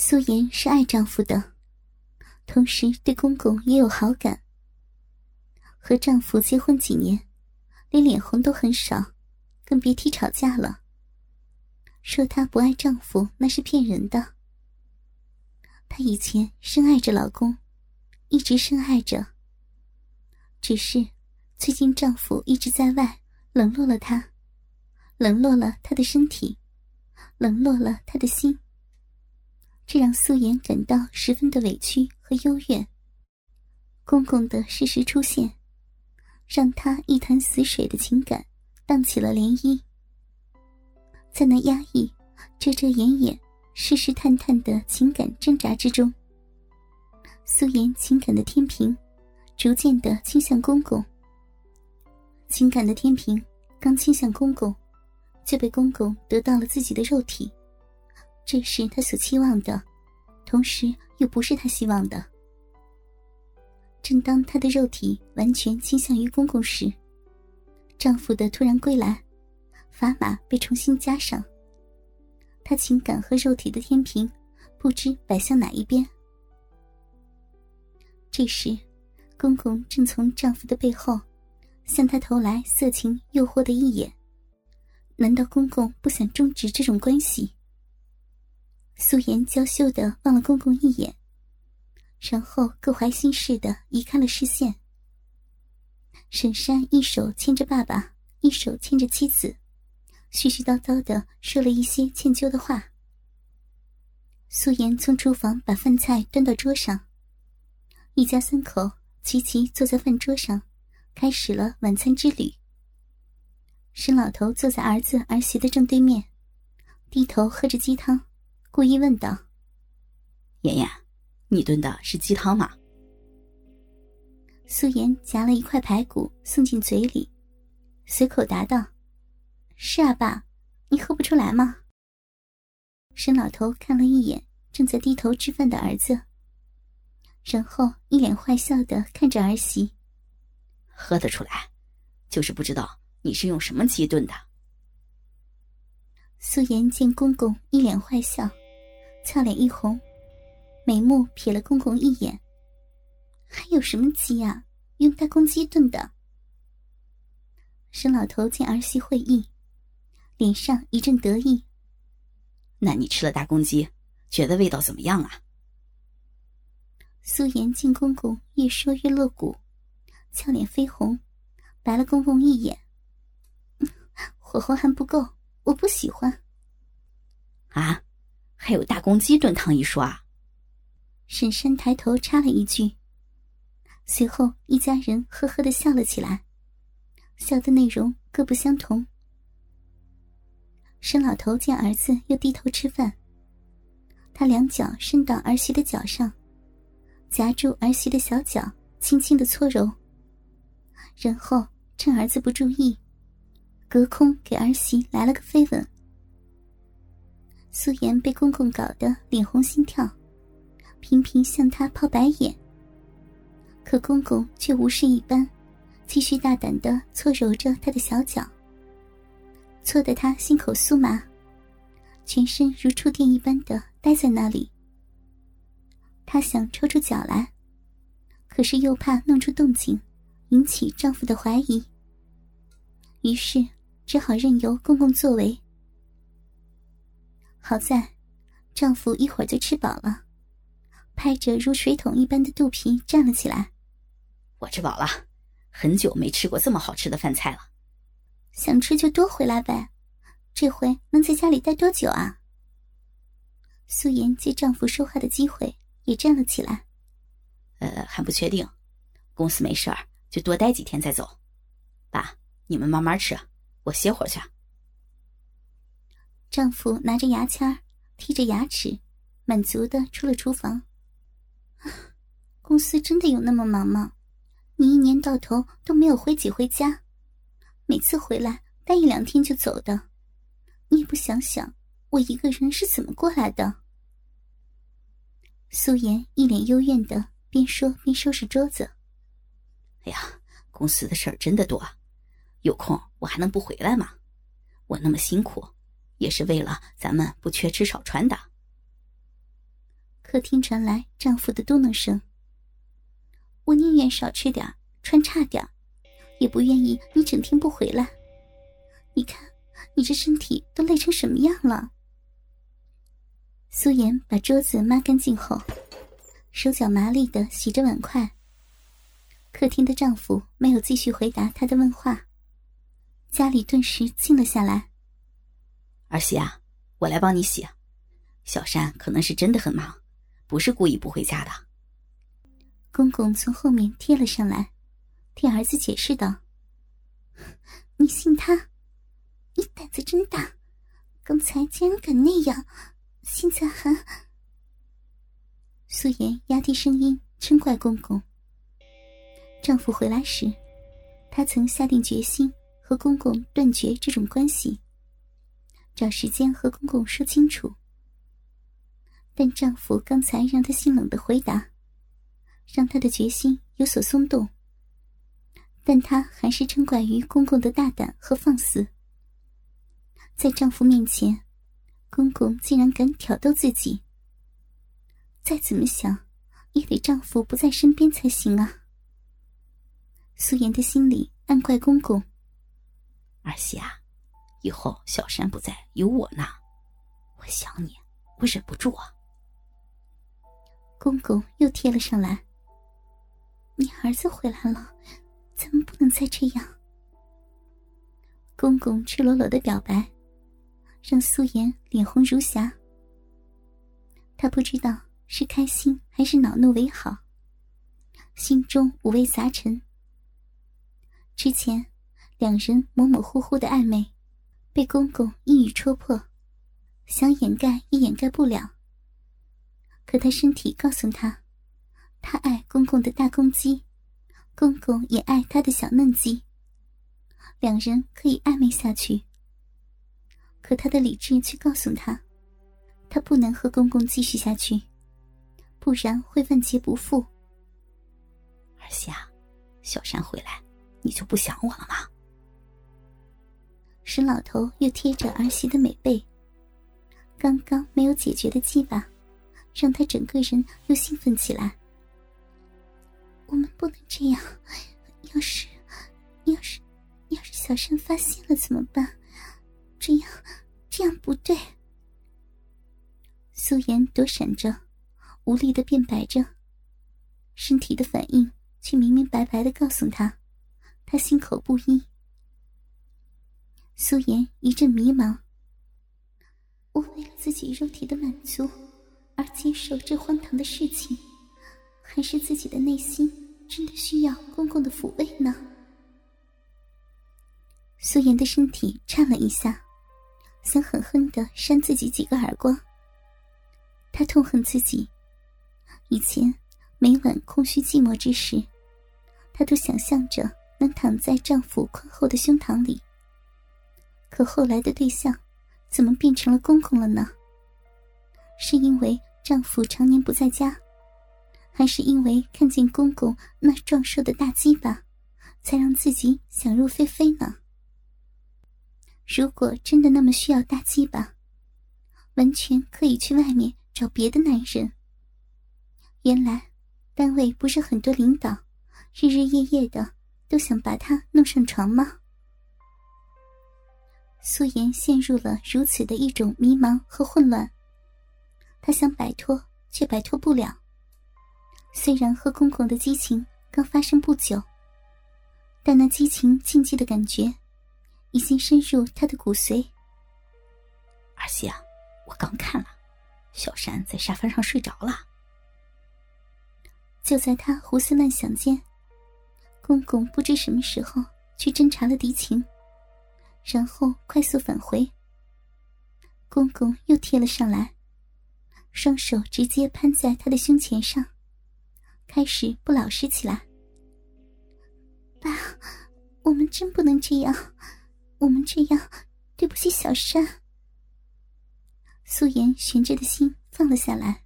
苏颜是爱丈夫的，同时对公公也有好感。和丈夫结婚几年，连脸红都很少，更别提吵架了。说她不爱丈夫那是骗人的。她以前深爱着老公，一直深爱着。只是最近丈夫一直在外，冷落了她，冷落了她的身体，冷落了她的心。这让素颜感到十分的委屈和幽怨。公公的适时出现，让她一潭死水的情感荡起了涟漪。在那压抑、遮遮掩掩、试试探探的情感挣扎之中，素颜情感的天平逐渐的倾向公公。情感的天平刚倾向公公，就被公公得到了自己的肉体。这是他所期望的，同时又不是他希望的。正当他的肉体完全倾向于公公时，丈夫的突然归来，砝码被重新加上。他情感和肉体的天平不知摆向哪一边。这时，公公正从丈夫的背后向他投来色情诱惑的一眼。难道公公不想终止这种关系？素颜娇羞的望了公公一眼，然后各怀心事的移开了视线。沈山一手牵着爸爸，一手牵着妻子，絮絮叨叨的说了一些歉疚的话。素颜从厨房把饭菜端到桌上，一家三口齐齐坐在饭桌上，开始了晚餐之旅。沈老头坐在儿子儿媳的正对面，低头喝着鸡汤。故意问道：“妍妍，你炖的是鸡汤吗？”素颜夹了一块排骨送进嘴里，随口答道：“是啊，爸，你喝不出来吗？”沈老头看了一眼正在低头吃饭的儿子，然后一脸坏笑的看着儿媳：“喝得出来，就是不知道你是用什么鸡炖的。”素颜见公公一脸坏笑。俏脸一红，眉目瞥了公公一眼。还有什么鸡啊？用大公鸡炖的。沈老头见儿媳会意，脸上一阵得意。那你吃了大公鸡，觉得味道怎么样啊？素颜见公公越说越露骨，俏脸绯红，白了公公一眼。火候还不够，我不喜欢。啊？还有大公鸡炖汤一说啊！沈山抬头插了一句，随后一家人呵呵的笑了起来，笑的内容各不相同。沈老头见儿子又低头吃饭，他两脚伸到儿媳的脚上，夹住儿媳的小脚，轻轻的搓揉，然后趁儿子不注意，隔空给儿媳来了个飞吻。素颜被公公搞得脸红心跳，频频向他抛白眼。可公公却无视一般，继续大胆的搓揉着他的小脚，搓得他心口酥麻，全身如触电一般的呆在那里。他想抽出脚来，可是又怕弄出动静，引起丈夫的怀疑，于是只好任由公公作为。好在，丈夫一会儿就吃饱了，拍着如水桶一般的肚皮站了起来。我吃饱了，很久没吃过这么好吃的饭菜了。想吃就多回来呗，这回能在家里待多久啊？素颜借丈夫说话的机会也站了起来。呃，还不确定，公司没事儿就多待几天再走。爸，你们慢慢吃，我歇会儿去。丈夫拿着牙签剔着牙齿，满足的出了厨房。啊公司真的有那么忙吗？你一年到头都没有回几回家，每次回来待一两天就走的，你也不想想我一个人是怎么过来的？素颜一脸幽怨的边说边收拾桌子。哎呀，公司的事儿真的多，有空我还能不回来吗？我那么辛苦。也是为了咱们不缺吃少穿的。客厅传来丈夫的嘟囔声：“我宁愿少吃点穿差点也不愿意你整天不回来。你看，你这身体都累成什么样了？”苏妍把桌子抹干净后，手脚麻利的洗着碗筷。客厅的丈夫没有继续回答她的问话，家里顿时静了下来。儿媳啊，我来帮你洗。小山可能是真的很忙。不是故意不回家的。公公从后面贴了上来，替儿子解释道：“你信他？你胆子真大！刚才竟然敢那样，现在还……”素颜压低声音嗔怪公公。丈夫回来时，她曾下定决心和公公断绝这种关系，找时间和公公说清楚。但丈夫刚才让她心冷的回答，让她的决心有所松动。但她还是嗔怪于公公的大胆和放肆。在丈夫面前，公公竟然敢挑逗自己。再怎么想，也得丈夫不在身边才行啊。素颜的心里暗怪公公：“儿媳啊，以后小山不在，有我呢。我想你，我忍不住啊。”公公又贴了上来。你儿子回来了，咱们不能再这样。公公赤裸裸的表白，让素颜脸红如霞。她不知道是开心还是恼怒为好，心中五味杂陈。之前两人模模糊糊的暧昧，被公公一语戳破，想掩盖也掩盖不了。可他身体告诉他，他爱公公的大公鸡，公公也爱他的小嫩鸡。两人可以暧昧下去。可他的理智却告诉他，他不能和公公继续下去，不然会万劫不复。儿媳啊，小山回来，你就不想我了吗？沈老头又贴着儿媳的美背，刚刚没有解决的鸡巴。让他整个人又兴奋起来。我们不能这样，要是，要是，要是小山发现了怎么办？这样，这样不对。素颜躲闪着，无力的辩白着，身体的反应却明明白白的告诉他，他心口不一。苏颜一阵迷茫。我为了自己肉体的满足。而接受这荒唐的事情，还是自己的内心真的需要公公的抚慰呢？苏颜的身体颤了一下，想狠狠的扇自己几个耳光。她痛恨自己，以前每晚空虚寂寞之时，她都想象着能躺在丈夫宽厚的胸膛里。可后来的对象，怎么变成了公公了呢？是因为？丈夫常年不在家，还是因为看见公公那壮硕的大鸡巴，才让自己想入非非呢？如果真的那么需要大鸡巴，完全可以去外面找别的男人。原来，单位不是很多领导日日夜夜的都想把他弄上床吗？素颜陷入了如此的一种迷茫和混乱。她想摆脱，却摆脱不了。虽然和公公的激情刚发生不久，但那激情禁忌的感觉，已经深入她的骨髓。儿媳啊，我刚看了，小山在沙发上睡着了。就在她胡思乱想间，公公不知什么时候去侦查了敌情，然后快速返回。公公又贴了上来。双手直接攀在他的胸前上，开始不老实起来。爸，我们真不能这样，我们这样对不起小山。素颜悬着的心放了下来。